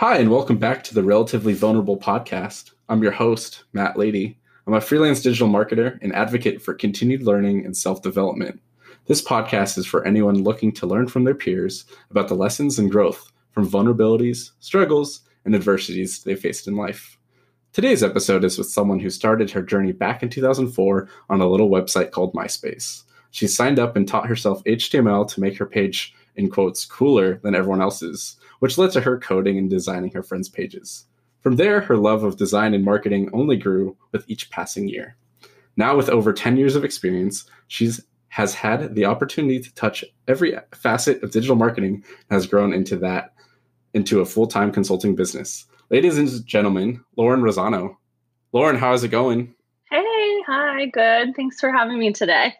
Hi, and welcome back to the Relatively Vulnerable podcast. I'm your host, Matt Lady. I'm a freelance digital marketer and advocate for continued learning and self development. This podcast is for anyone looking to learn from their peers about the lessons and growth from vulnerabilities, struggles, and adversities they faced in life. Today's episode is with someone who started her journey back in 2004 on a little website called MySpace. She signed up and taught herself HTML to make her page, in quotes, cooler than everyone else's which led to her coding and designing her friends' pages. From there, her love of design and marketing only grew with each passing year. Now, with over 10 years of experience, she's has had the opportunity to touch every facet of digital marketing and has grown into that into a full-time consulting business. Ladies and gentlemen, Lauren Razzano. Lauren, how's it going? Hey, hi, good. Thanks for having me today.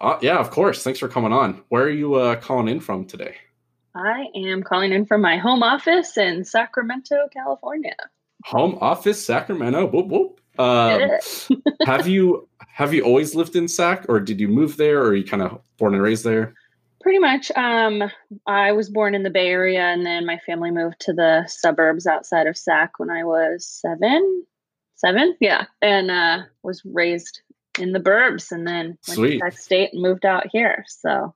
Uh, yeah, of course. Thanks for coming on. Where are you uh, calling in from today? I am calling in from my home office in Sacramento, California. Home office, Sacramento. Whoop whoop. Um, have you have you always lived in Sac, or did you move there, or you kind of born and raised there? Pretty much. Um, I was born in the Bay Area, and then my family moved to the suburbs outside of Sac when I was seven. Seven, yeah, and uh, was raised in the burbs, and then went Sweet. to Sac State and moved out here. So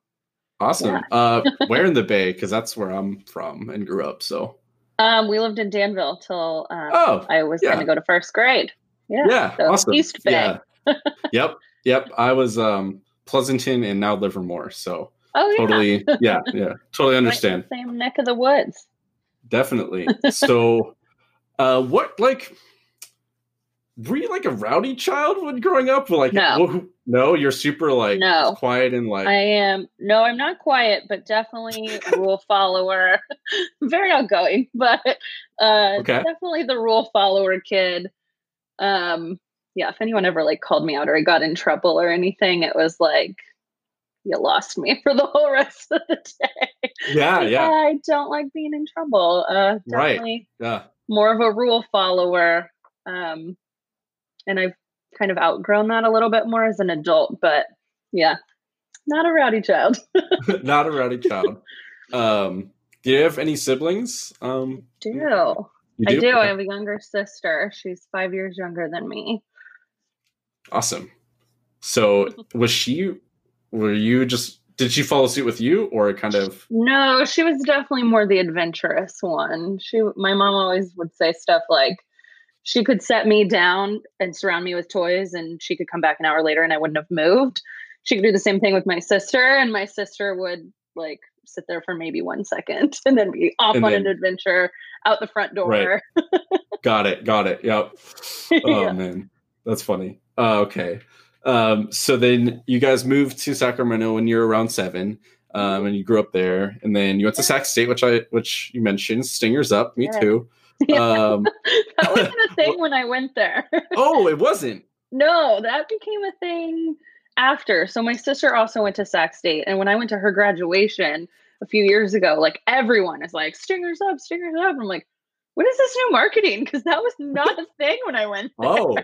Awesome. Yeah. uh, where in the Bay? Because that's where I'm from and grew up. So. Um, we lived in Danville till um, oh, I was yeah. going to go to first grade. Yeah. Yeah. So awesome. East Bay. Yeah. yep. Yep. I was um, Pleasanton and now Livermore. So. Oh totally. Yeah. Yeah. yeah totally understand. Right same neck of the woods. Definitely. So, uh, what like? were you like a rowdy child when growing up? Like, no, no, you're super like no. quiet and like. I am. No, I'm not quiet, but definitely rule follower. Very outgoing, but uh, okay. definitely the rule follower kid. Um, yeah. If anyone ever like called me out or I got in trouble or anything, it was like you lost me for the whole rest of the day. Yeah, yeah. I don't like being in trouble. Uh, definitely right. Yeah. More of a rule follower. Um, and I've kind of outgrown that a little bit more as an adult. But yeah, not a rowdy child. not a rowdy child. Um, do you have any siblings? Um, do. do? I do. I have a younger sister. She's five years younger than me. Awesome. So was she? Were you just? Did she follow suit with you, or kind of? No, she was definitely more the adventurous one. She, my mom always would say stuff like, she could set me down and surround me with toys and she could come back an hour later and I wouldn't have moved. She could do the same thing with my sister and my sister would like sit there for maybe one second and then be off and on then, an adventure out the front door. Right. got it. Got it. Yep. Oh yeah. man. That's funny. Uh, okay. Um, so then you guys moved to Sacramento when you were around seven. Um, and you grew up there, and then you went to Sac State, which I, which you mentioned, Stingers up, me yeah. too. Um, that wasn't a thing when I went there. oh, it wasn't. No, that became a thing after. So my sister also went to Sac State, and when I went to her graduation a few years ago, like everyone is like "Stingers up, Stingers up." I'm like, what is this new marketing? Because that was not a thing when I went. There. Oh,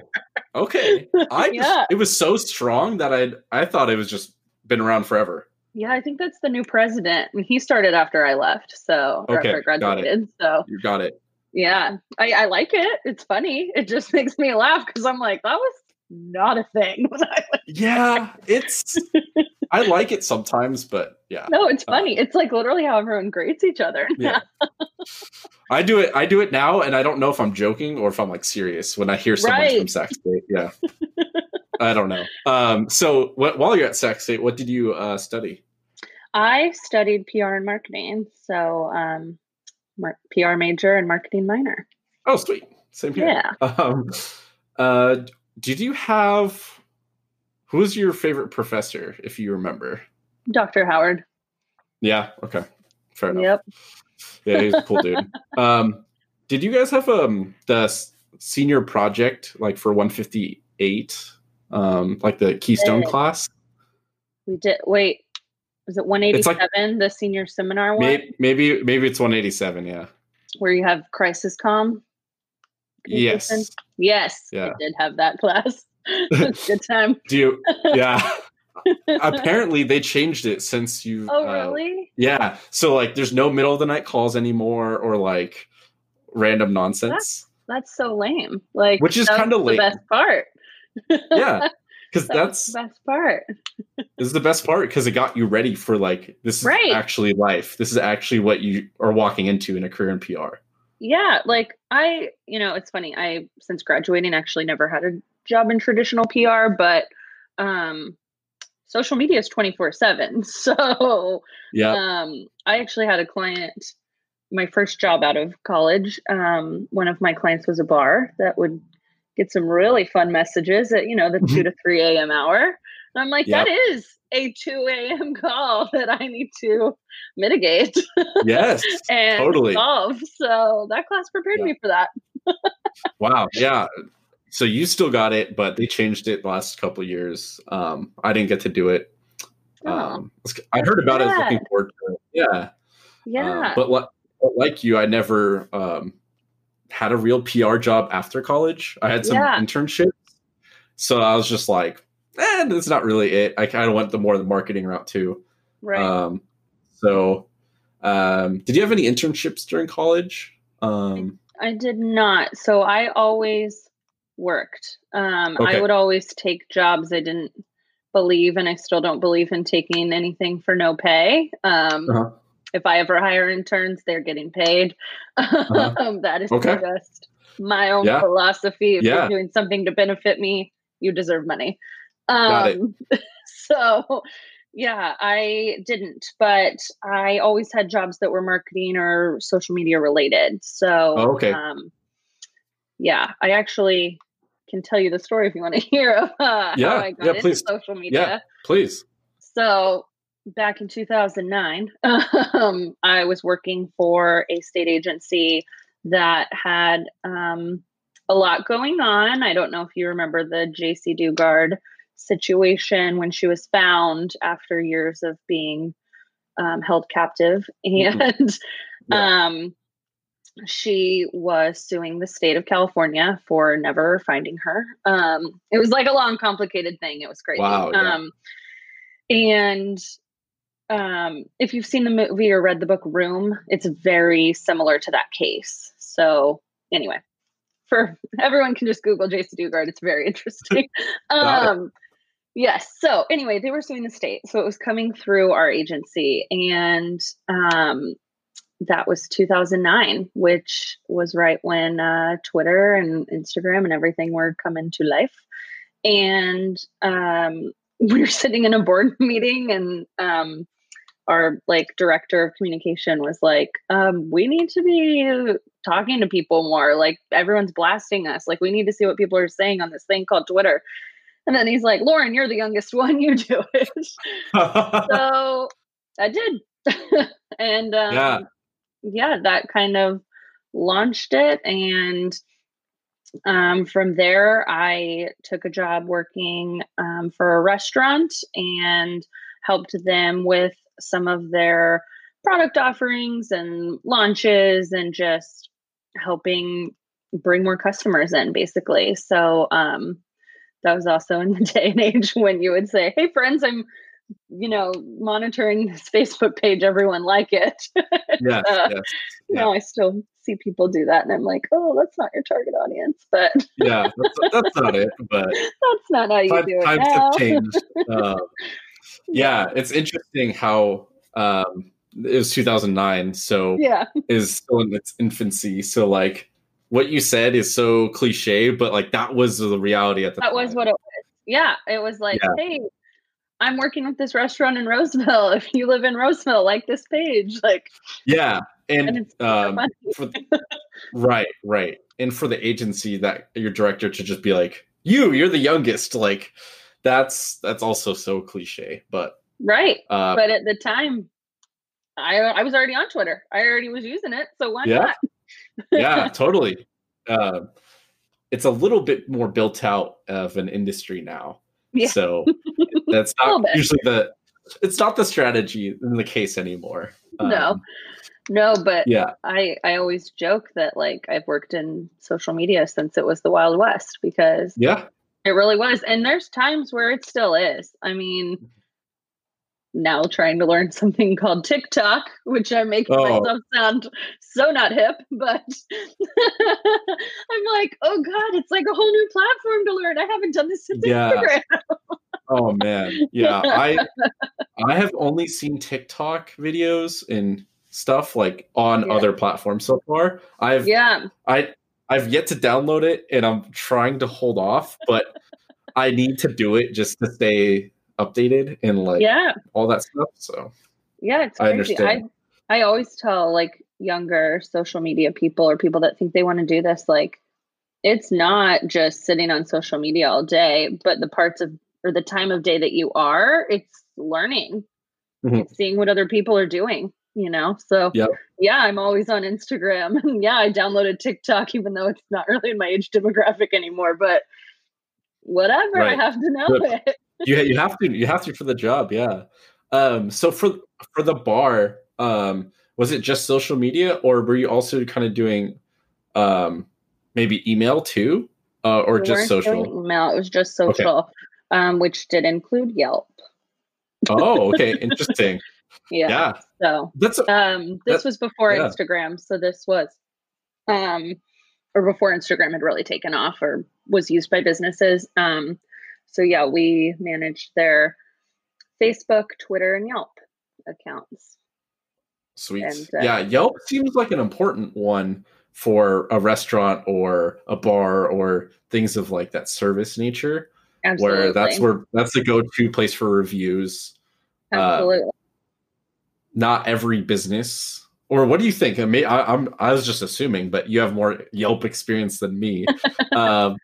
okay. I yeah. Just, it was so strong that I I thought it was just been around forever. Yeah, I think that's the new president. I mean, he started after I left, so okay, after I graduated. So you got it. Yeah, I, I like it. It's funny. It just makes me laugh because I'm like, that was not a thing. yeah, it's. I like it sometimes, but yeah. No, it's uh, funny. Uh, it's like literally how everyone grades each other. Yeah. I do it. I do it now, and I don't know if I'm joking or if I'm like serious when I hear someone right. from Sac State. Yeah. I don't know. Um, so wh- while you're at Sac State, what did you uh, study? I studied PR and marketing. So um, mar- PR major and marketing minor. Oh, sweet. Same here. Yeah. Um, uh, did you have who was your favorite professor, if you remember? Dr. Howard. Yeah. Okay. Fair enough. Yep. Yeah, he's a cool dude. Um, did you guys have um the senior project like for 158? Um, like the Keystone class? We did. Wait, is it 187, like, the senior seminar one? Maybe, maybe, maybe it's 187, yeah. Where you have crisis com? Yes. Yes. Yeah. I did have that class. Good time. Do you? Yeah. Apparently, they changed it since you. Oh, uh, really? Yeah. So, like, there's no middle of the night calls anymore, or like, random nonsense. That's, that's so lame. Like, Which is kinda the best part. yeah, because That's that's the best part. this is the best part because it got you ready for like this is Right. actually life. This is actually what you are walking into in a career in PR. Yeah, like I, you know, it's funny. I since graduating actually never had a job in traditional PR, but um social media is 24/7. So, Yeah, um I actually had a client my first job out of college. Um one of my clients was a bar that would get some really fun messages at, you know, the 2 to 3 a.m. hour. And I'm like, Yep. that is a 2 a.m. call that I need to mitigate yes, and totally. solve. So that class prepared Yeah. me for that. Wow. Yeah. So you still got it, but they changed it the last couple of years. Um, I didn't get to do it. Oh, Um, I heard about it. I was looking forward to it. Yeah. Um, yeah. but, li- but like you, I never um, had a real PR job after college. I had some Yeah. internships. So I was just like, eh, that's not really it. I kind of went the more the marketing route too. right. Um, so um, did you have any internships during college? Um, I did not. So I always worked. Um, Okay. I would always take jobs I didn't believe, and I still don't believe in taking anything for no pay. Um, Uh-huh. If I ever hire interns, they're getting paid. Um, that is Okay. just my own Yeah. philosophy. If Yeah. you're doing something to benefit me, you deserve money. Got it. Um, so yeah, I didn't, but I always had jobs that were marketing or social media related. So Oh, okay. um, yeah, I actually can tell you the story if you want to hear of uh, Yeah, how I got yeah, into please. social media. Yeah, please. So back in 2009, um, I was working for a state agency that had um, a lot going on. I don't know if you remember the Jaycee Dugard situation when she was found after years of being um, held captive. Mhm. And Yeah. um, she was suing the state of California for never finding her. Um, it was like a long, complicated thing. It was crazy. Wow, yeah. Um, and um, if you've seen the movie or read the book Room, it's very similar to that case. So anyway, for everyone can just Google Jaycee Dugard. It's very interesting. Um, yes. So anyway, they were suing the state, so it was coming through our agency, and um, that was 2009, which was right when uh, Twitter and Instagram and everything were coming to life. And um, we were sitting in a board meeting, and um, our like director of communication was like, um, "We need to be talking to people more. Like everyone's blasting us. Like we need to see what people are saying on this thing called Twitter." And then he's like, "Lauren, you're the youngest one. You do it." so I did, and um, Yeah. yeah, that kind of launched it. And um, from there, I took a job working um, for a restaurant and helped them with some of their product offerings and launches and just helping bring more customers in, basically. So, um, that was also in the day and age when you would say, Hey, friends, I'm you know, monitoring this Facebook page, everyone like it. yes, Uh, yes. Now I still see people do that, and I'm like, oh, that's not your target audience, but Yeah, that's, that's not it. But that's not how you Time- do it times now. have changed. Um, yeah, it's interesting how um, it was 2009, so Yeah, is still in its infancy. So like what you said is so cliche, but like that was the reality at the that time. was what it was. Yeah, it was like, Yeah. hey, I'm working with this restaurant in Roseville. If you live in Roseville, like this page, like, Yeah, and and it's um, for, right, right, and for the agency that your director to just be like, "You, you're the youngest," like that's that's also so cliche. But right. uh, But at the time, I I was already on Twitter. I already was using it, so why Yeah. not? yeah, totally. Uh, it's a little bit more built out of an industry now. Yeah. So that's not usually the it's not the strategy in the case anymore. No. Um, No, but Yeah. I I always joke that like I've worked in social media since it was the Wild West because Yeah. It really was. And there's times where it still is. I mean, now trying to learn something called TikTok, which I make oh. myself sound so not hip, but I'm like, oh God, it's like a whole new platform to learn. I haven't done this since yeah. Instagram. oh man. Yeah. I I have only seen TikTok videos and stuff like on yeah. other platforms so far. I've yeah. I I've yet to download it and I'm trying to hold off, but I need to do it just to stay updated and like yeah all that stuff. So yeah, it's crazy. I understand. I I always tell like younger social media people or people that think they want to do this like it's not just sitting on social media all day, but the parts of or the time of day that you are, it's learning. Mm-hmm. It's seeing what other people are doing, you know? So yep. yeah, I'm always on Instagram. And yeah, I downloaded TikTok even though it's not really in my age demographic anymore, but whatever, right. I have to know Good. it you you have to you have to for the job, yeah. Um, so for for the bar, um, was it just social media, or were you also kind of doing um, maybe email too, uh, or we just social? Email. It was just social, okay. um, which did include Yelp. oh, okay, interesting. Yeah. yeah. So that's um, this was before yeah. Instagram, so this was um, or before Instagram had really taken off or was used by businesses. Um, so yeah, we managed their Facebook, Twitter, and Yelp accounts. Sweet. And, uh, yeah, Yelp seems like an important one for a restaurant or a bar or things of like that service nature. Absolutely. Where that's where that's the go-to place for reviews. Uh, Absolutely. Not every business or what do you think? I mean, I, am I was just assuming, but you have more Yelp experience than me. um,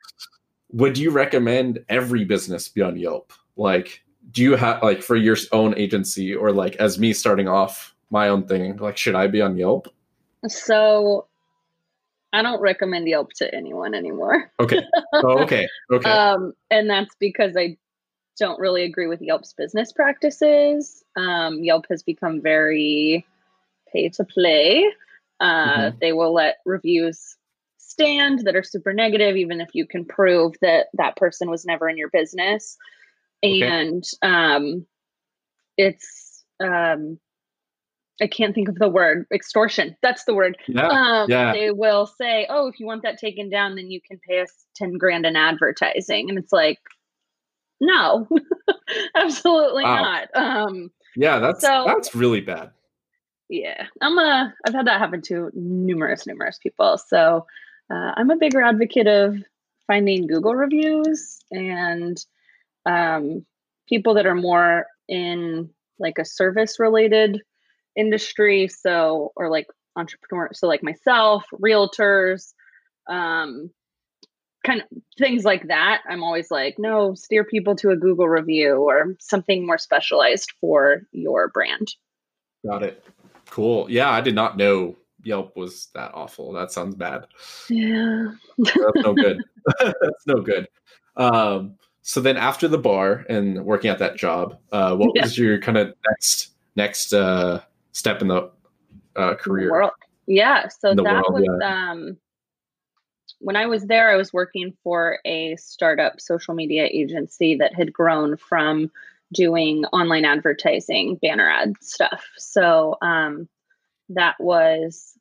would you recommend every business be on Yelp? Like, do you have like for your own agency or like as me starting off my own thing? Like, should I be on Yelp? So, I don't recommend Yelp to anyone anymore. Okay. Oh, okay. Okay. um, and that's because I don't really agree with Yelp's business practices. Um, Yelp has become very pay to play. Uh, mm-hmm. They will let reviews stand that are super negative, even if you can prove that that person was never in your business. Okay. And um, it's, um, I can't think of the word extortion. That's the word. Yeah, um, yeah. They will say, "Oh, if you want that taken down, then you can pay us ten grand in advertising," and it's like, no, absolutely wow. not. Um, yeah, that's so, that's really bad. Yeah, I'm a. I've had that happen to numerous, numerous people. So uh, I'm a bigger advocate of finding Google reviews and um, people that are more in like a service related industry. So, or like entrepreneur, so like myself, realtors, um, kind of things like that. I'm always like, no, steer people to a Google review or something more specialized for your brand. Got it. Cool. Yeah, I did not know Yelp was that awful. That sounds bad. Yeah. That's no good. That's no good. Um, so then after the bar and working at that job, uh, what yeah. was your kind of next next uh, step in the uh, career? world. Yeah. So that world, was yeah. um, when I was there, I was working for a startup social media agency that had grown from doing online advertising, banner ad stuff. So um, that was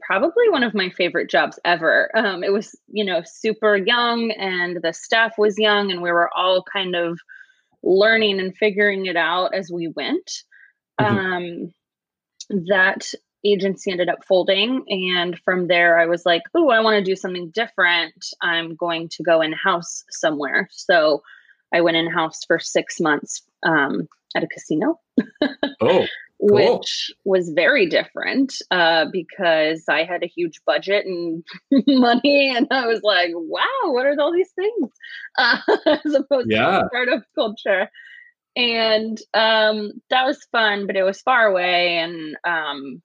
probably one of my favorite jobs ever. Um, it was, you know, super young and the staff was young and we were all kind of learning and figuring it out as we went. Mm-hmm. Um, that agency ended up folding. And from there, I was like, oh, I want to do something different. I'm going to go in house somewhere. So I went in house for six months um, at a casino. oh. Cool. which was very different uh, because I had a huge budget and money, and I was like, "Wow, what are all these things?" Uh, as opposed yeah. to startup culture, and um, that was fun, but it was far away, and um,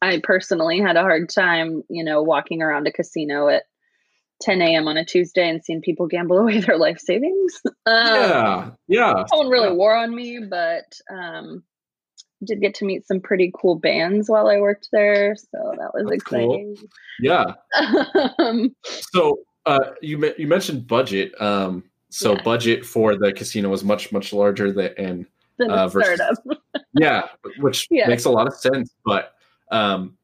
I personally had a hard time, you know, walking around a casino at 10 a.m. on a Tuesday and seeing people gamble away their life savings. Um, yeah, yeah. No one really yeah. wore on me, but um, did get to meet some pretty cool bands while I worked there, so that was That's exciting. Cool. Yeah. um, so uh, you you mentioned budget. Um, so yeah. budget for the casino was much much larger than and than Uh, versus- startup. yeah, which Yeah. makes a lot of sense. But um,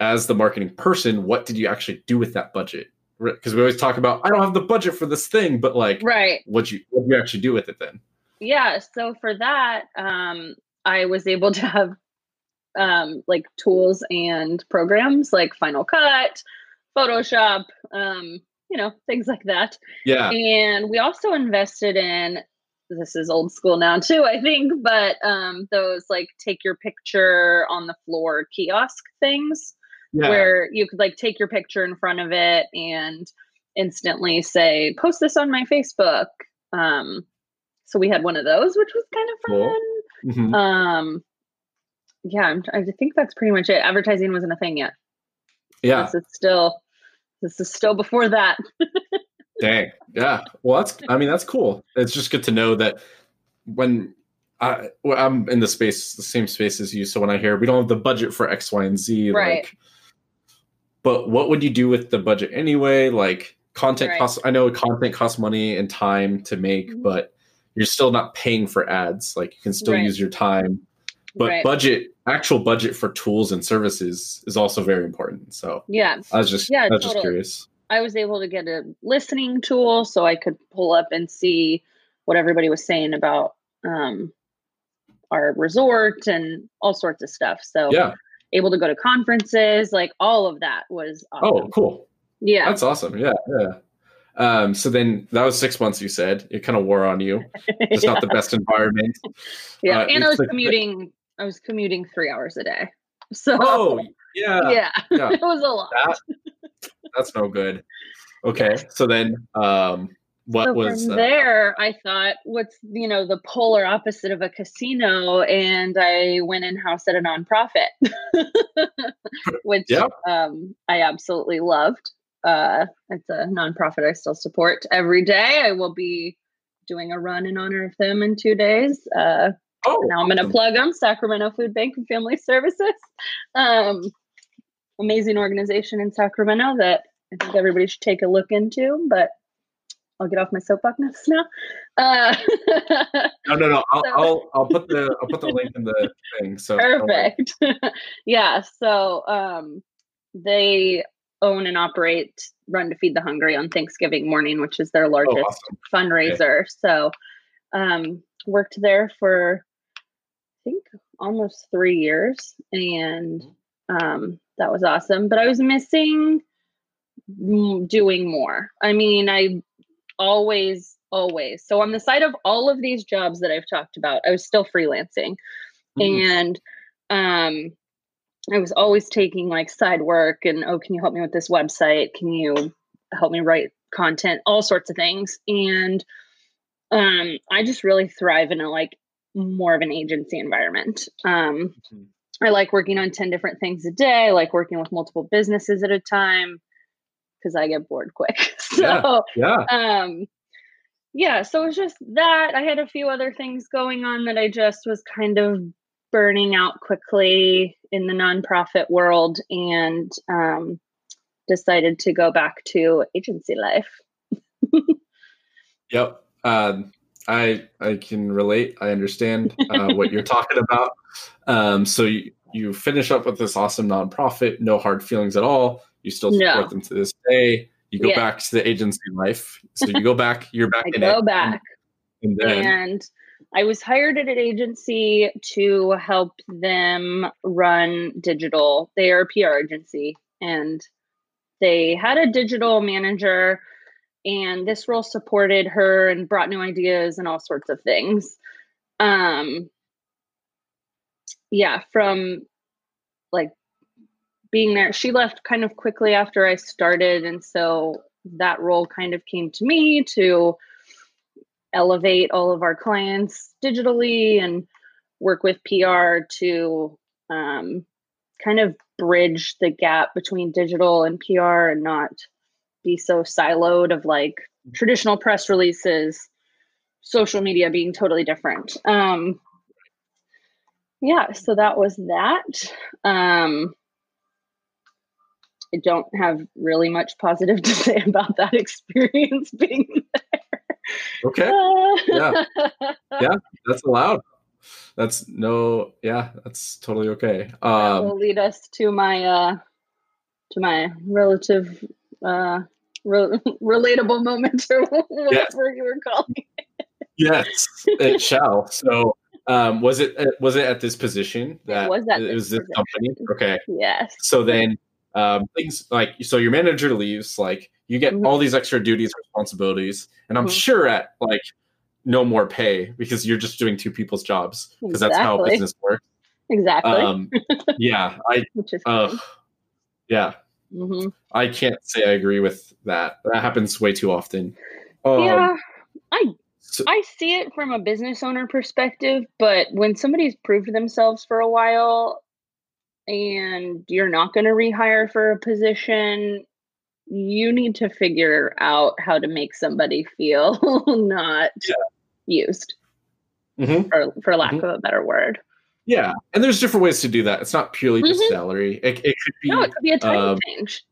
as the marketing person, what did you actually do with that budget? Because we always talk about, I don't have the budget for this thing, but like, Right. what you what do you actually do with it then? Yeah. So for that, um, I was able to have um, like tools and programs like Final Cut, Photoshop, um, you know, things like that. Yeah, And we also invested in this is old school now too, I think, but um, those like take your picture on the floor kiosk things yeah, where you could like take your picture in front of it and instantly say, post this on my Facebook. Um, so we had one of those, which was kind of Cool. fun. Mhm. Um, yeah, I'm, I think that's pretty much it. Advertising wasn't a thing yet. yeah. This is still, this is still before that. Dang. Yeah. Well, that's. I mean, that's cool. It's just good to know that when I, well, I'm in the space, the same space as you. So when I hear we don't have the budget for X, Y, and Z, Right. like, but what would you do with the budget anyway? Like, content Right. costs. I know content costs money and time to make, Mhm. but you're still not paying for ads. Like, you can still Right. use your time. But Right. budget, actual budget for tools and services is also very important. So Yeah. I was just, Yeah, I was just curious. I was able to get a listening tool so I could pull up and see what everybody was saying about um, our resort and all sorts of stuff. So Yeah. able to go to conferences, like all of that was Oh, cool. yeah. That's awesome. Yeah, yeah. Um, so then that was six months. You said it kind of wore on you. It's yeah. not the best environment. yeah. uh, and I was like- commuting. I was commuting three hours a day. So Oh, yeah, yeah, yeah. it was a lot. That that's no good. Okay, so then um, what so was from uh, there i thought what's you know the polar opposite of a casino and i went in house at a nonprofit which Yeah. um, i absolutely loved uh, it's a nonprofit i still support every day i will be doing a run in honor of them in two days uh, oh, now i'm going to plug them sacramento food bank and family services um, amazing organization in sacramento that i think everybody should take a look into but i'll get off my soapbox now uh, No, no, no. I'll, So- I'll I'll put the I'll put the link in the thing. So perfect yeah so um, they own and operate run to feed the hungry on thanksgiving morning which is their Oh, largest awesome. fundraiser. So um worked there for think almost three years and um that was awesome. But I was missing doing more. I mean, I always, always. So on the side of all of these jobs that I've talked about, I was still freelancing. Mhm. And um I was always taking like side work and oh, can you help me with this website? Can you help me write content? All sorts of things. And um I just really thrive in a like more of an agency environment. Um. I like working on 10 different things a day. I like working with multiple businesses at a time because I get bored quick. so Yeah. um yeah so it was just that i had a few other things going on that i just was kind of burning out quickly in the nonprofit world and um decided to go back to agency life Yep. Um, I I can relate. I understand uh, what you're talking about. Um, so you, you finish up with this awesome nonprofit, no hard feelings at all. You still support No. them to this day. You go Yeah. back to the agency life. So you go back. You're back i in go it. back and, and then and I was hired at an agency to help them run digital. They are a PR agency and they had a digital manager and this role supported her and brought new ideas and all sorts of things. Um yeah, from like being there, she left kind of quickly after I started and so that role kind of came to me to elevate all of our clients digitally and work with PR to um, kind of bridge the gap between digital and PR and not be so siloed of like traditional press releases, social media being totally different. Um, yeah, so that was that. Um, I don't have really much positive to say about that experience being there. okay, uh, Yeah. that's allowed. that's no, yeah, that's totally okay. that Um, will lead us to my uh to my relative uh re- relatable moment or whatever you were calling it. yes, it shall. So, um, was it uh, was it at this position that was that it was this company? Okay, Yes. so then um, things like so your manager leaves, like you get Mhm. all these extra duties, responsibilities, and I'm Mhm. sure at like no more pay because you're just doing two people's jobs because that's how business works. Exactly. Um, yeah, I which is uh, yeah, hmm I can't say I agree with that. That happens way too often. Um, yeah. I so- I see it from a business owner perspective, but when somebody's proved themselves for a while and you're not going to rehire for a position, you need to figure out how to make somebody feel not Yeah. used, Mhm. for, for lack Mhm. of a better word. Yeah, and there's different ways to do that. It's not purely just Mhm. salary. It, it could be No, it could be a title um, change.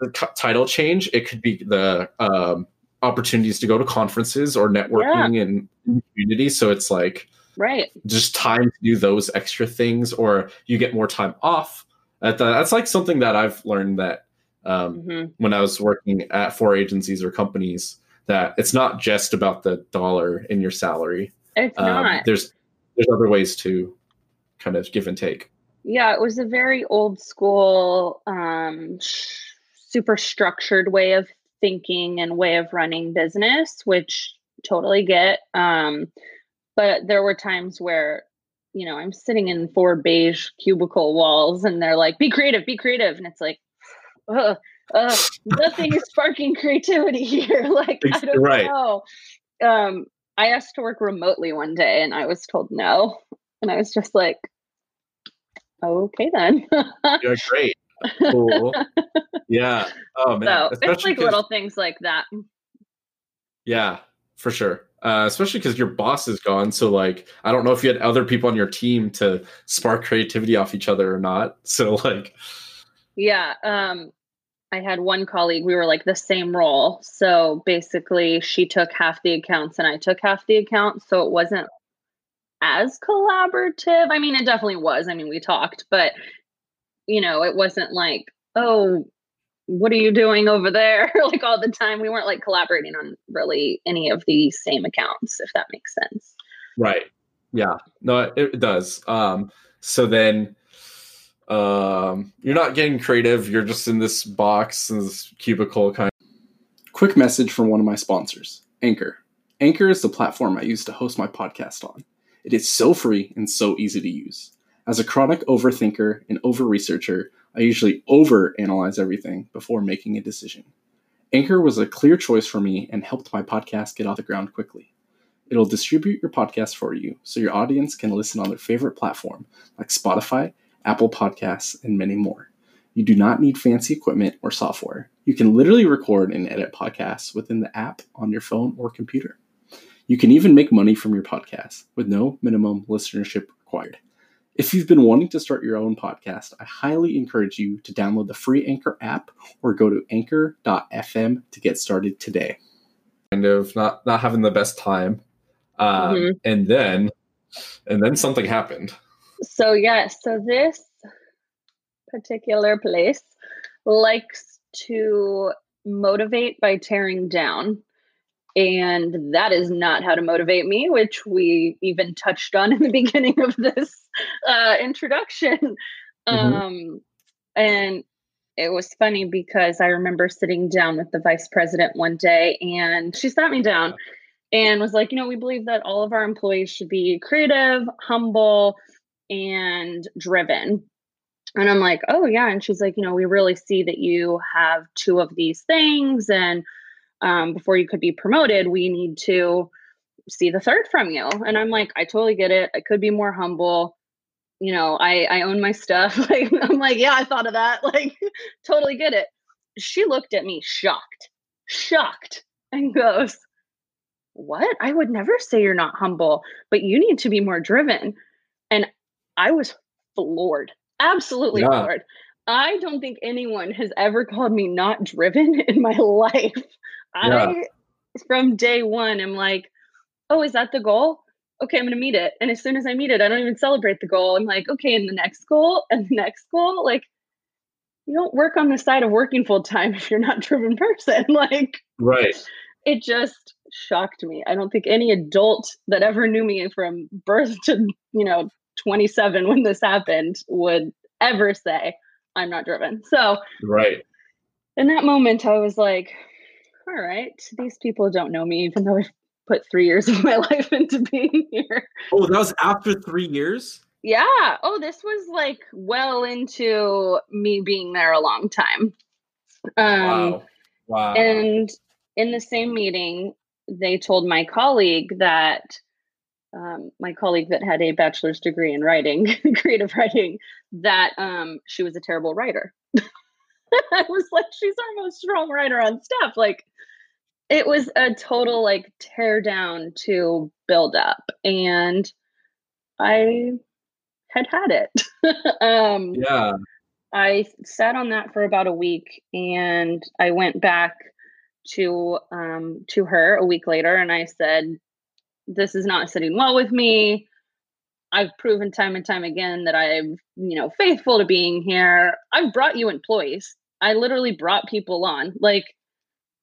the t- title change. It could be the um, opportunities to go to conferences or networking and community. So it's like Right. just time to do those extra things, or you get more time off. At the, that's like something that I've learned that um, hmm when I was working at four agencies or companies that it's not just about the dollar in your salary. It's Um, not. There's there's other ways to kind of give and take. Yeah, it was a very old school, um, sh- super structured way of thinking and way of running business, which totally get. Um, but there were times where, you know, I'm sitting in four beige cubicle walls and they're like, be creative, be creative. And it's like, uh, nothing is sparking creativity here. Like, I don't right. know. Um, I asked to work remotely one day and I was told no. And I was just like, okay then. You're great. Cool. yeah. Oh man. so it's Especially little things like that. Yeah, for sure. Uh, especially because your boss is gone. So like, I don't know if you had other people on your team to spark creativity off each other or not. So like, Yeah. Um, I had one colleague, we were like the same role. So basically, she took half the accounts and I took half the accounts. So it wasn't as collaborative. I mean, it definitely was. I mean, we talked, but, you know, it wasn't like, oh, what are you doing over there? like all the time. We weren't like collaborating on really any of the same accounts, if that makes sense. right. Yeah. No, it, it does. Um, so then, um, you're not getting creative. You're just in this box, in this cubicle kind. of. Quick message from one of my sponsors, Anchor. Anchor is the platform I use to host my podcast on. It is so free and so easy to use. As a chronic overthinker and over researcher, I usually over analyze everything before making a decision. Anchor was a clear choice for me and helped my podcast get off the ground quickly. It'll distribute your podcast for you so your audience can listen on their favorite platform like Spotify, Apple Podcasts, and many more. You do not need fancy equipment or software. You can literally record and edit podcasts within the app on your phone or computer. You can even make money from your podcast with no minimum listenership required. If you've been wanting to start your own podcast, I highly encourage you to download the free Anchor app or go to anchor.fm to get started today. Kind of not not having the best time. Um, Mhm. and then and then something happened. So yeah, so this particular place likes to motivate by tearing down. And that is not how to motivate me, which we even touched on in the beginning of this uh, introduction. Um, and it was funny because I remember sitting down with the vice president one day and she sat me down and was like, you know, we believe that all of our employees should be creative, humble, and driven. And I'm like, oh, yeah. And she's like, you know, we really see that you have two of these things. And um, before you could be promoted, we need to see the third from you. And I'm like, I totally get it. I could be more humble. You know, I, I own my stuff. Like, I'm like, yeah, I thought of that. Like, totally get it. She looked at me shocked, shocked, and goes, What? I would never say you're not humble, but you need to be more driven. And I was floored, absolutely Yeah. floored. I don't think anyone has ever called me not driven in my life. I, from day one, am like, oh, is that the goal? okay, I'm going to meet it. And as soon as I meet it, I don't even celebrate the goal. I'm like, okay, and the next goal and the next goal. Like, you don't work on the side of working full time if you're not driven person. like, right. It just shocked me. I don't think any adult that ever knew me from birth to, you know, 27 when this happened would ever say, I'm not driven. So, right. In that moment, I was like, all right, these people don't know me, even though I've put three years of my life into being here. Oh, that was after three years? Yeah. Oh, this was like well into me being there a long time. Um, wow. Wow. And in the same meeting, they told my colleague that um, my colleague that had a bachelor's degree in writing, creative writing, that um, she was a terrible writer. I was like, she's our most strong writer on staff. Like, it was a total like tear down to build up, and I had had it. um, yeah. I sat on that for about a week, and I went back to um, to her a week later, and I said, "This is not sitting well with me. I've proven time and time again that I'm, you know, faithful to being here. I've brought you employees. I literally brought people on. Like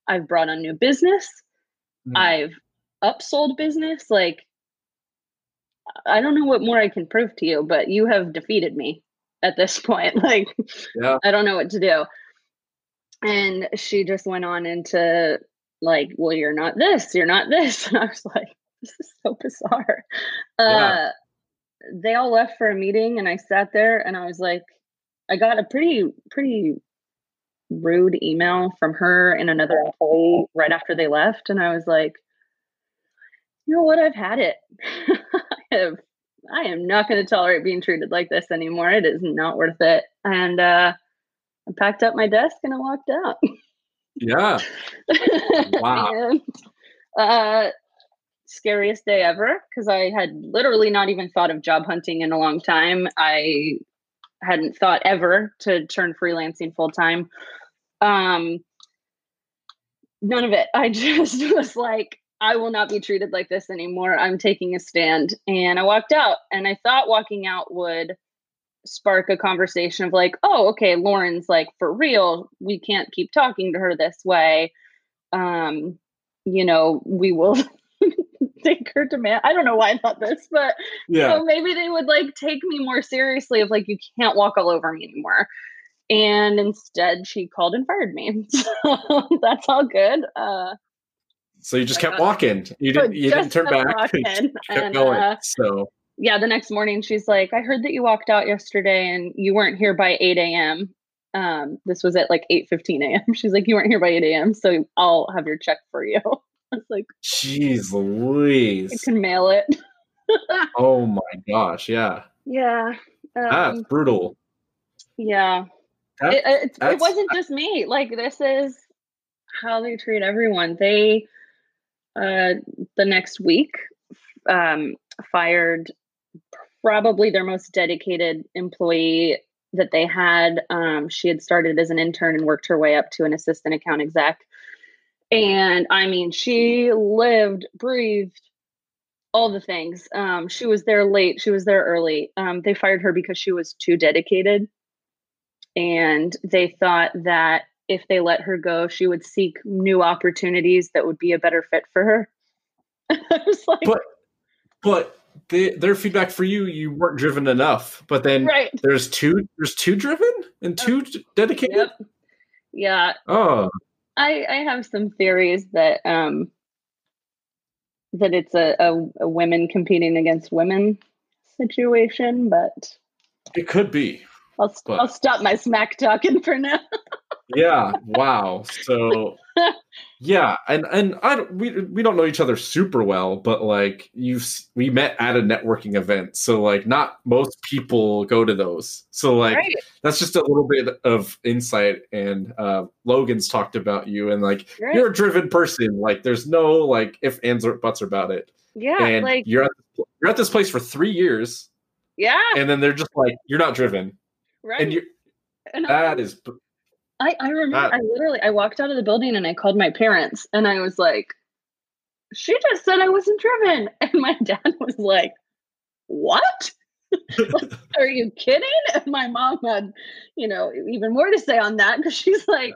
I've brought on new business. Mm. I've upsold business. Like I don't know what more I can prove to you, but you have defeated me at this point. Like yeah. I don't know what to do. And she just went on into like, well, you're not this, you're not this. And I was like, this is so bizarre. Yeah. Uh they all left for a meeting and I sat there and I was like, I got a pretty, pretty rude email from her and another employee right after they left. And I was like, you know what? I've had it. I have I am not going to tolerate being treated like this anymore. It is not worth it. And uh, I packed up my desk and I walked out. Yeah. Wow. and, uh, scariest day ever because I had literally not even thought of job hunting in a long time. I hadn't thought ever to turn freelancing full time. Um, none of it. I just was like, I will not be treated like this anymore. I'm taking a stand. And I walked out, and I thought walking out would spark a conversation of like, oh, okay, Lauren's like, for real, we can't keep talking to her this way. Um, you know, we will take her to man. I don't know why I thought this, but yeah, you know, maybe they would like take me more seriously of like, you can't walk all over me anymore. And instead, she called and fired me. So that's all good. Uh, so you just kept walking. You didn't. You didn't turn back. kept and, going. Uh, so yeah, the next morning she's like, "I heard that you walked out yesterday and you weren't here by eight a.m." Um, this was at like eight fifteen a.m. She's like, "You weren't here by eight a.m., so I'll have your check for you." I was like, "Jeez, Louise!" You can mail it. oh my gosh! Yeah. Yeah. Um, That's brutal. Yeah. That's, it, it, it wasn't just me. Like this is how they treat everyone. They uh, the next week um, fired probably their most dedicated employee that they had. Um, she had started as an intern and worked her way up to an assistant account exec. And I mean, she lived, breathed all the things. Um, she was there late, she was there early. Um, they fired her because she was too dedicated. And they thought that if they let her go, she would seek new opportunities that would be a better fit for her. I was like, but, but the, their feedback for you, you weren't driven enough. But then right. there's two, there's two driven and two dedicated. Yep. Yeah. Oh, I I have some theories that um that it's a, a, a women competing against women situation, but it could be. I'll, but... I'll stop my smack talking for now. yeah. Wow. So yeah, and and I we we don't know each other super well, but like you've we met at a networking event, so like not most people go to those. So like right. that's just a little bit of insight. And uh, Logan's talked about you, and like right. you're a driven person. Like there's no like if ands or buts about it. Yeah, and like you're at you're at this place for three years. Yeah, and then they're just like you're not driven. Right, and you that is I, I remember I literally I walked out of the building and I called my parents and I was like, she just said I wasn't driven. And my dad was like, What? Are you kidding? And my mom had, you know, even more to say on that because she's like,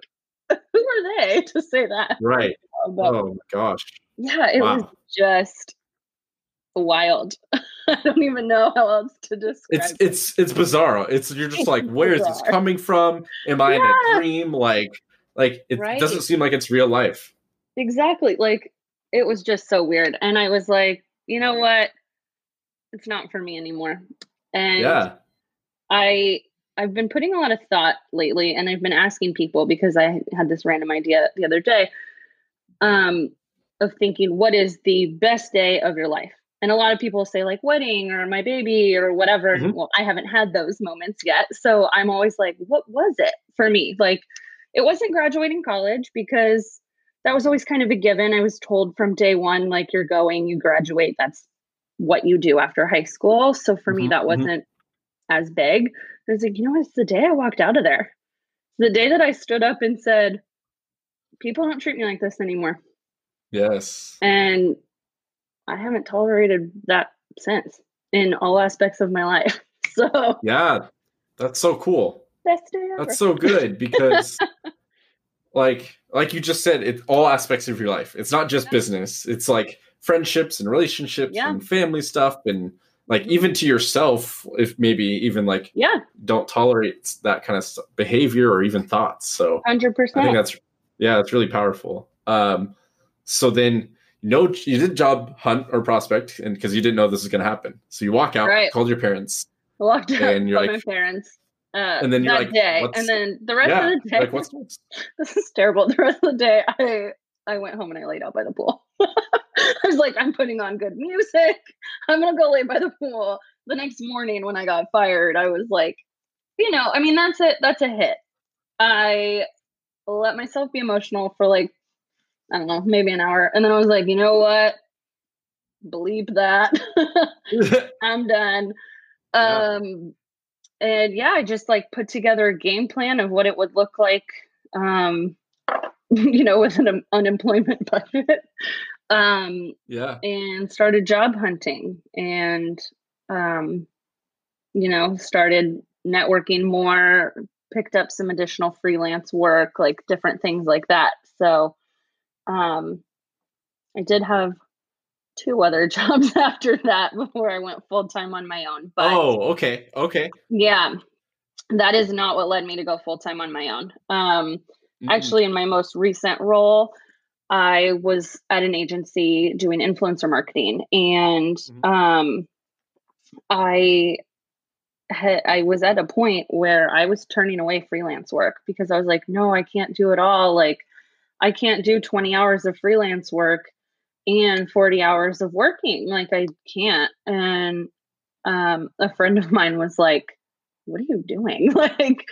Who are they to say that? Right. Um, but, oh my gosh. Yeah, it wow. was just wild. I don't even know how else to describe. It's it. it's it's bizarre. It's you're just like, where is this coming from? Am I yeah. in a dream? Like, like it right? doesn't seem like it's real life. Exactly. Like it was just so weird, and I was like, you know what? It's not for me anymore. And yeah, I I've been putting a lot of thought lately, and I've been asking people because I had this random idea the other day. Um, of thinking what is the best day of your life and a lot of people say like wedding or my baby or whatever. Mm-hmm. well i haven't had those moments yet. So i'm always like what was it for me? Like it wasn't graduating college because that was always kind of a given. I was told from day one like you're going you graduate. That's what you do after high school. So for mm-hmm. me that mm-hmm. wasn't mm-hmm. as big. I was like you know it's the day i walked out of there. The day that i stood up and said people don't treat me like this anymore. Yes. And I haven't tolerated that since in all aspects of my life. So yeah, that's so cool. Best day ever. That's so good because, like, like you just said, it's all aspects of your life. It's not just yeah. business. It's like friendships and relationships yeah. and family stuff and like even to yourself if maybe even like yeah don't tolerate that kind of behavior or even thoughts so 100% i think that's yeah that's really powerful um so then no you didn't job hunt or prospect and because you didn't know this was going to happen so you walk out right. called your parents I walked out and you're like my parents uh, and then you're like day. and then the rest yeah, of the day like, what's next? this is terrible the rest of the day i i went home and i laid out by the pool i was like i'm putting on good music i'm gonna go lay by the pool the next morning when i got fired i was like you know i mean that's it that's a hit i let myself be emotional for like I don't know, maybe an hour. And then I was like, you know what? Believe that. I'm done. Yeah. Um and yeah, I just like put together a game plan of what it would look like um you know, with an unemployment budget. Um yeah. And started job hunting and um you know, started networking more, picked up some additional freelance work, like different things like that. So um, I did have two other jobs after that before I went full time on my own. But oh, okay, okay, yeah, that is not what led me to go full time on my own. Um, mm-hmm. Actually, in my most recent role, I was at an agency doing influencer marketing, and mm-hmm. um, I had I was at a point where I was turning away freelance work because I was like, no, I can't do it all. Like I can't do 20 hours of freelance work and 40 hours of working. Like I can't. And um, a friend of mine was like, What are you doing? like,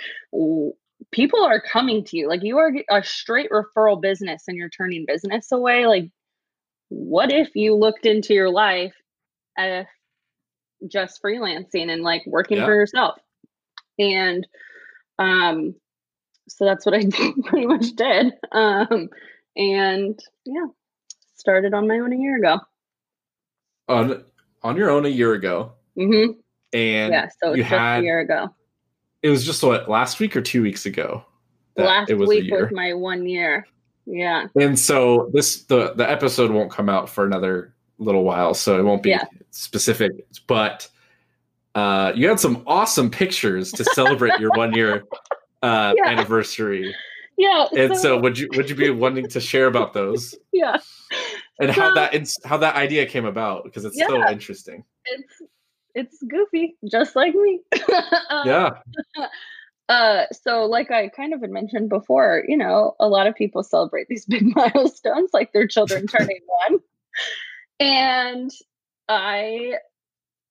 people are coming to you. Like, you are a straight referral business and you're turning business away. Like, what if you looked into your life as just freelancing and like working yeah. for yourself? And um, so that's what I pretty much did. Um, and yeah, started on my own a year ago. On on your own a year ago. Mm-hmm. And yeah, so you had, a year ago. It was just what last week or two weeks ago. Last was week was my one year. Yeah. And so this the the episode won't come out for another little while, so it won't be yeah. specific. But uh, you had some awesome pictures to celebrate your one year uh, yeah. anniversary. Yeah. And so, so, would you would you be wanting to share about those? Yeah. And so, how that how that idea came about because it's yeah, so interesting. It's it's goofy, just like me. um, yeah. Uh, so like I kind of had mentioned before, you know, a lot of people celebrate these big milestones, like their children turning one. And I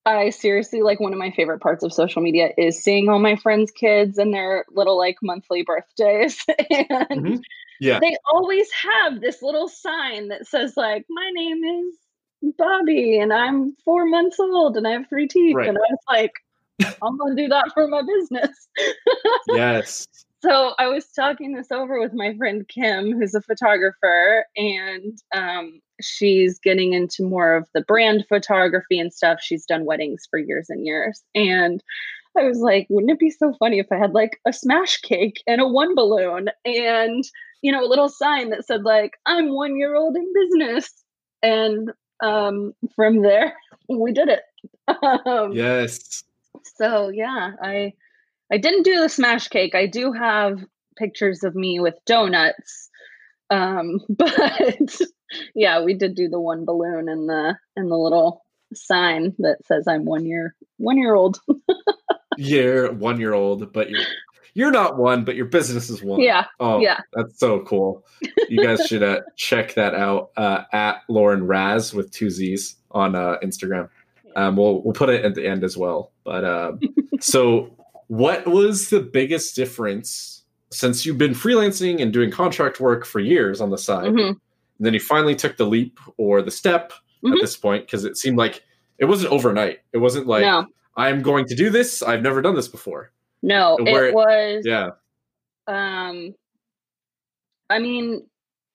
I seriously like one of my favorite parts of social media is seeing all my friends' kids and their little like monthly birthdays. and mm-hmm. yeah, they always have this little sign that says, like, my name is Bobby and I'm four months old and I have three teeth. Right. And I was like, I'm gonna do that for my business. yes. So I was talking this over with my friend Kim, who's a photographer, and um, she's getting into more of the brand photography and stuff. She's done weddings for years and years. And I was like, wouldn't it be so funny if I had like a smash cake and a one balloon and, you know, a little sign that said, like, I'm one year old in business. And um, from there, we did it. um, yes. So yeah, I I didn't do the smash cake. I do have pictures of me with donuts. Um, but yeah, we did do the one balloon and the and the little sign that says I'm one year one year old. you're one year old, but you're you're not one, but your business is one. Yeah. Oh, yeah. That's so cool. You guys should uh, check that out uh, at Lauren Razz with two Z's on uh, Instagram. Um, we'll we'll put it at the end as well. But um, so, what was the biggest difference since you've been freelancing and doing contract work for years on the side? Mhm. And then he finally took the leap or the step Mhm. at this point because it seemed like it wasn't overnight. It wasn't like no, I'm going to do this. I've never done this before. no, where- it was Yeah. um i mean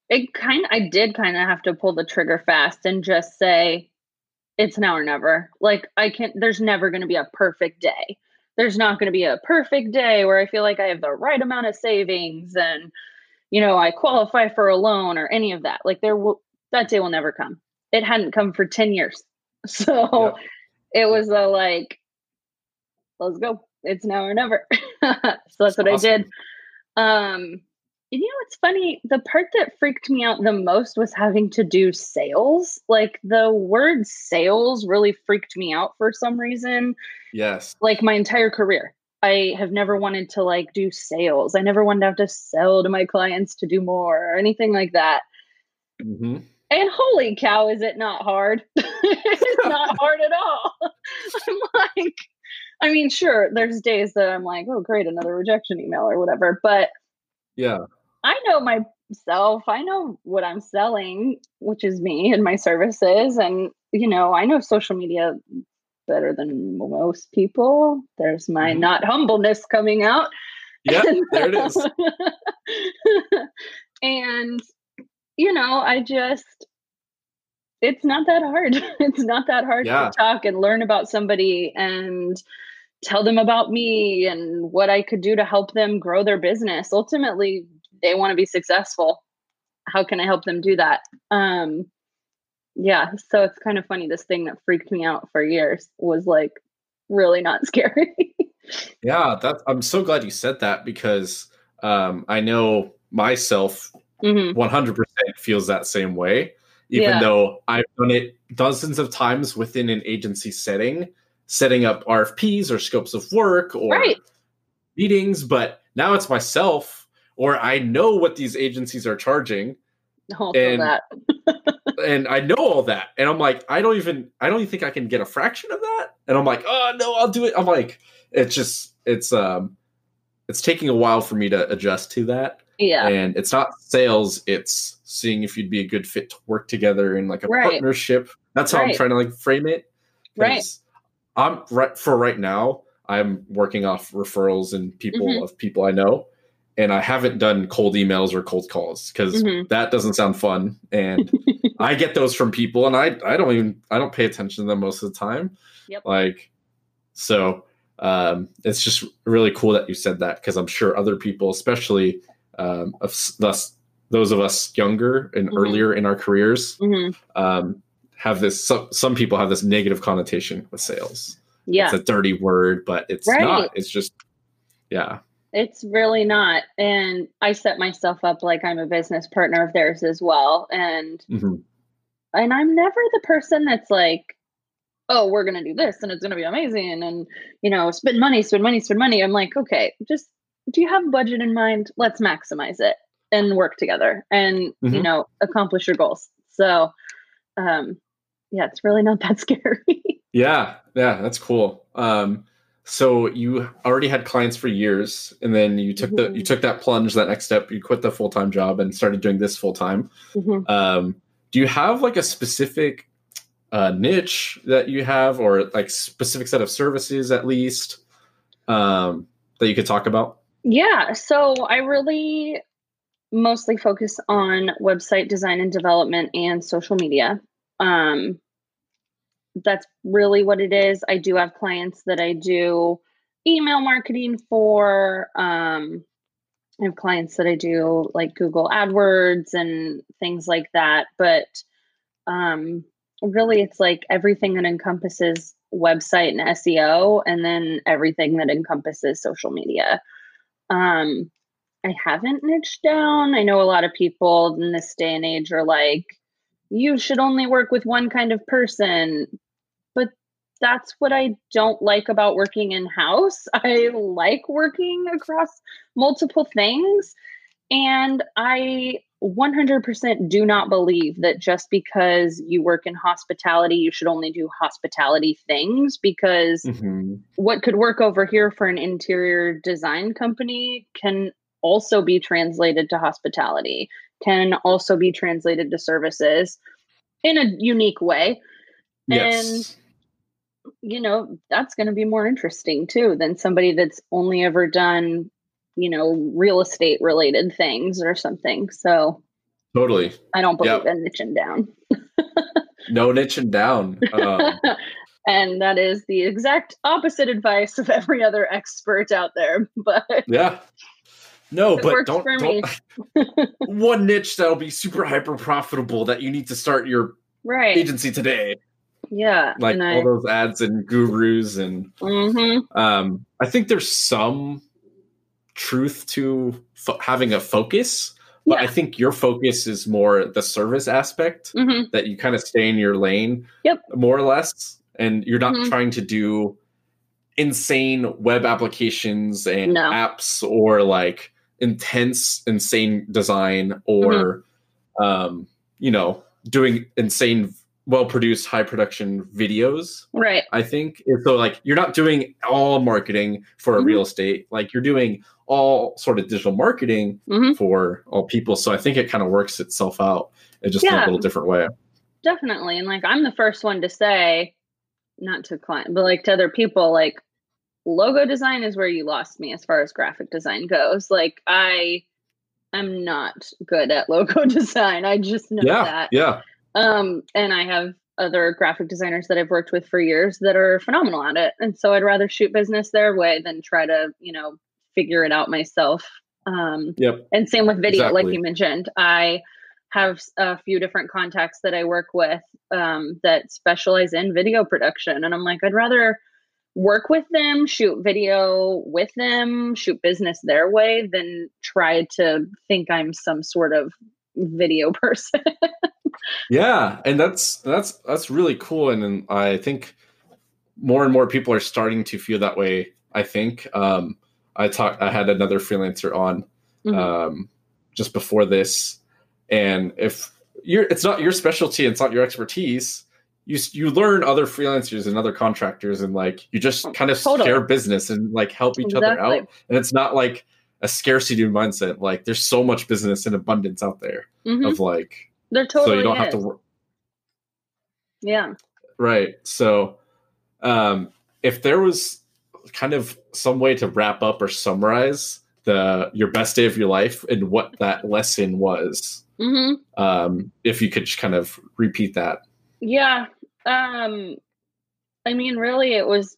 it kind i did kind of have to pull the trigger fast and just say it's now or never like i can't there's never going to be a perfect day there's not going to be a perfect day where i feel like i have the right amount of savings and you know i qualify for a loan or any of that like there will that day will never come. It hadn't come for 10 years. So it was a like let's go. It's now or never. So that's what i did. um, and you know what's funny? The part that freaked me out the most was having to do sales. Like the word sales really freaked me out for some reason. Yes. Like my entire career, I have never wanted to like do sales. I never wanted to have to sell to my clients to do more or anything like that. hmm And holy cow, is it not hard? it's not hard at all. I'm like, I mean, sure, there's days that I'm like, oh, great, another rejection email or whatever. But Yeah. I know myself. I know what I'm selling, which is me and my services. And, you know, I know social media better than most people. There's my Mhm. not humbleness coming out. Yeah. There it is. and, you know, I just, it's not that hard. It's not that hard Yeah. to talk and learn about somebody and tell them about me and what I could do to help them grow their business. Ultimately, they want to be successful. How can I help them do that? Um, yeah, so it's kind of funny. This thing that freaked me out for years was like really not scary. Yeah. That I'm so glad you said that because um, I know myself Mhm. 100% feels that same way, even Yeah. though I've done it dozens of times within an agency setting, setting up RFPs or scopes of work or Right. meetings. But now it's myself, or I know what these agencies are charging. And- that. And I know all that, and I'm like, I don't even, I don't even think I can get a fraction of that, and I'm like, oh no, I'll do it. I'm like, it's just, it's, um, it's taking a while for me to adjust to that, Yeah. and it's not sales, it's seeing if you'd be a good fit to work together in like a Right. partnership. That's how I'm trying to like frame it. Right. I'm right for right now. I'm working off referrals and people Mhm. of people I know, and I haven't done cold emails or cold calls because Mhm. that doesn't sound fun. And I get those from people, and I I don't even I don't pay attention to them most of the time. Yep. Like, so um, it's just really cool that you said that because I'm sure other people, especially um, of thus those of us younger and Mhm. earlier in our careers, Mhm. um, have this. Some some people have this negative connotation with sales. Yeah. It's a dirty word, but it's Right. not. It's just yeah. It's really not. And I set myself up like I'm a business partner of theirs as well. And Mhm. And I'm never the person that's like, oh, we're gonna do this and it's gonna be amazing and you know, spend money, spend money, spend money. I'm like, okay, just do you have a budget in mind? Let's maximize it and work together and you Mhm. know, accomplish your goals. So um yeah, it's really not that scary. Yeah, yeah, that's cool. Um, so you already had clients for years, and then you took the you Mhm. took that plunge, that next step. You quit the full time job and started doing this full time. Mhm. Um, do you have like a specific uh, niche that you have, or like specific set of services at least um, that you could talk about? Yeah, so I really mostly focus on website design and development and social media. Um, that's really what it is. I do have clients that I do email marketing for. Um, I have clients that I do like Google AdWords and things like that. But um, really, it's like everything that encompasses website and SEO, and then everything that encompasses social media. Um, I haven't niched down. I know a lot of people in this day and age are like, you should only work with one kind of person. That's what I don't like about working in house. I like working across multiple things. And I 100% do not believe that just because you work in hospitality, you should only do hospitality things because mm-hmm. what could work over here for an interior design company can also be translated to hospitality, can also be translated to services in a unique way. Yes. And you know, that's going to be more interesting too than somebody that's only ever done, you know, real estate related things or something. So totally. I don't believe yep. in niching down. no niching down. Um, and that is the exact opposite advice of every other expert out there. But yeah, no, it but don't, don't one niche that'll be super hyper profitable that you need to start your right agency today. Yeah, like all those ads and gurus and mm-hmm. um, I think there's some truth to fo- having a focus, but yeah. I think your focus is more the service aspect mm-hmm. that you kind of stay in your lane, yep, more or less, and you're not mm-hmm. trying to do insane web applications and no. apps or like intense, insane design or, mm-hmm. um, you know, doing insane, well produced, high production videos. Right. I think. so, like, you're not doing all marketing for mm-hmm. real estate, like, you're doing all sort of digital marketing mm-hmm. for all people. So I think it kind of works itself out in just yeah, a little different way. Definitely. And like, I'm the first one to say, not to client, but like to other people, like, logo design is where you lost me as far as graphic design goes. Like I am not good at logo design. I just know yeah, that. Yeah. Um, and I have other graphic designers that I've worked with for years that are phenomenal at it. And so I'd rather shoot business their way than try to, you know, figure it out myself. Um, yep. And same with video, exactly. like you mentioned. I have a few different contacts that I work with um, that specialize in video production. And I'm like, I'd rather work with them, shoot video with them, shoot business their way, than try to think I'm some sort of video person. yeah, and that's that's that's really cool, and, and I think more and more people are starting to feel that way. I think um, I talked. I had another freelancer on mm-hmm. um, just before this, and if you're, it's not your specialty, it's not your expertise you you learn other freelancers and other contractors and like you just oh, kind of totally. share business and like help each exactly. other out and it's not like a scarcity mindset like there's so much business and abundance out there mm-hmm. of like they're totally so you don't is. have to work yeah right so um if there was kind of some way to wrap up or summarize the your best day of your life and what that lesson was mm-hmm. um if you could just kind of repeat that yeah um, I mean, really, it was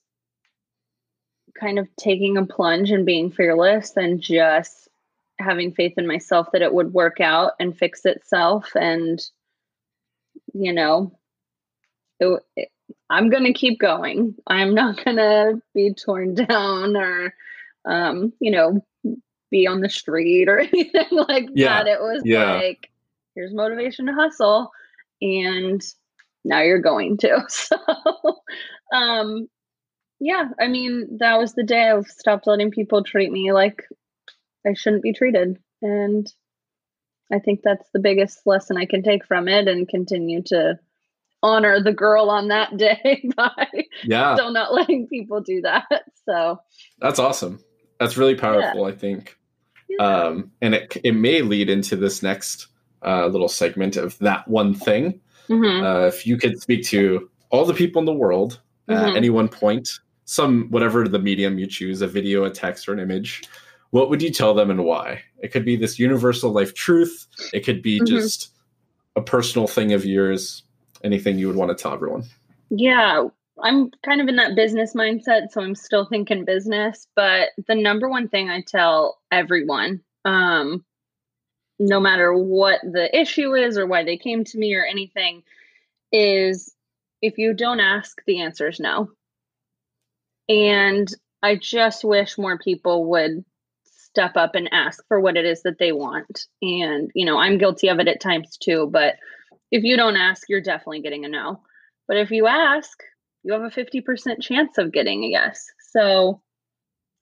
kind of taking a plunge and being fearless and just having faith in myself that it would work out and fix itself. And, you know, it, it, I'm going to keep going. I'm not going to be torn down or, um, you know, be on the street or anything like yeah. that. It was yeah. like, here's motivation to hustle. And now you're going to. So, um, yeah, I mean, that was the day I stopped letting people treat me like I shouldn't be treated. And I think that's the biggest lesson I can take from it and continue to honor the girl on that day by yeah. still not letting people do that. So that's awesome. That's really powerful, yeah. I think. Yeah. Um, and it, it may lead into this next uh, little segment of that one thing Mm-hmm. Uh, if you could speak to all the people in the world mm-hmm. at any one point, some whatever the medium you choose, a video, a text, or an image, what would you tell them and why? It could be this universal life truth. It could be Mhm. just a personal thing of yours. Anything you would want to tell everyone? Yeah, I'm kind of in that business mindset, so I'm still thinking business. But the number one thing I tell everyone, um, no matter what the issue is or why they came to me or anything, is if you don't ask, the answer is no. And I just wish more people would step up and ask for what it is that they want. And, you know, I'm guilty of it at times too, but if you don't ask, you're definitely getting a no. But if you ask, you have a 50% chance of getting a yes. So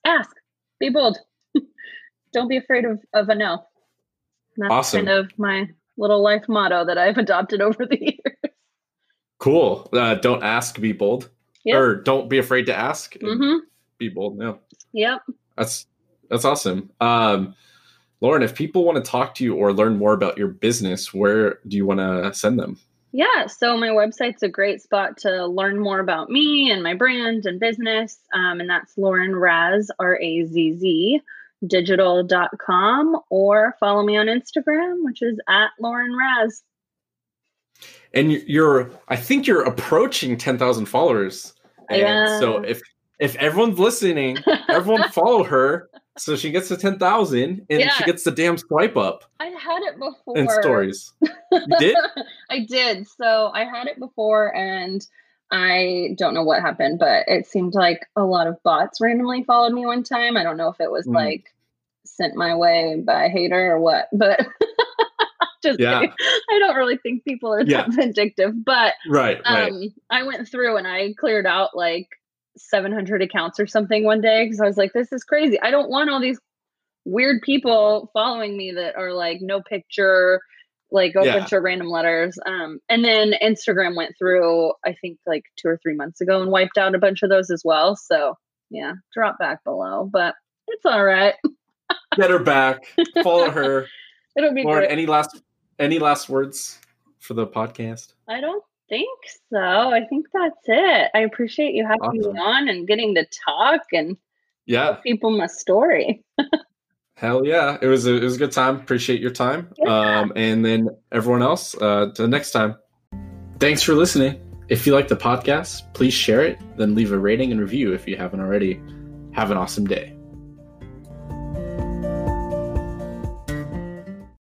ask, be bold. don't be afraid of, of a no. And that's Awesome. kind of my little life motto that I've adopted over the years. Cool. Uh, don't ask, be bold. Yep. Or don't be afraid to ask. and hmm Be bold. No. Yep. That's that's awesome. Um, Lauren, if people want to talk to you or learn more about your business, where do you want to send them? Yeah, so my website's a great spot to learn more about me and my brand and business. Um, and that's Lauren Razz, R A Z Z, digital.com, or follow me on Instagram, which is at Lauren Razz. And you- you're, I think you're approaching ten thousand followers. And so if if everyone's listening, everyone follow her so she gets to ten thousand and Yeah. she gets the damn swipe up I had it before. and stories. You did? I did. So I had it before and I don't know what happened, but it seemed like a lot of bots randomly followed me one time. I don't know if it was Mm. like sent my way by a hater or what, but just Yeah. kidding. I don't really think people are Yeah. that vindictive. But Right, right. um I went through and I cleared out like 700 accounts or something one day because I was like, this is crazy. I don't want all these weird people following me that are like no picture, like a Yeah. bunch of random letters. Um, and then Instagram went through, I think like two or three months ago and wiped out a bunch of those as well. So yeah, drop back below, but it's all right. Get her back. Follow her. It'll be Lauren, great. any last any last words for the podcast? I don't think so. I think that's it. I appreciate you having Awesome. me on and getting to talk and Yeah. tell people my story. Hell yeah. It was a it was a good time. Appreciate your time. Yeah. Um and then everyone else, uh to the next time. Thanks for listening. If you like the podcast, please share it, then leave a rating and review if you haven't already. Have an awesome day.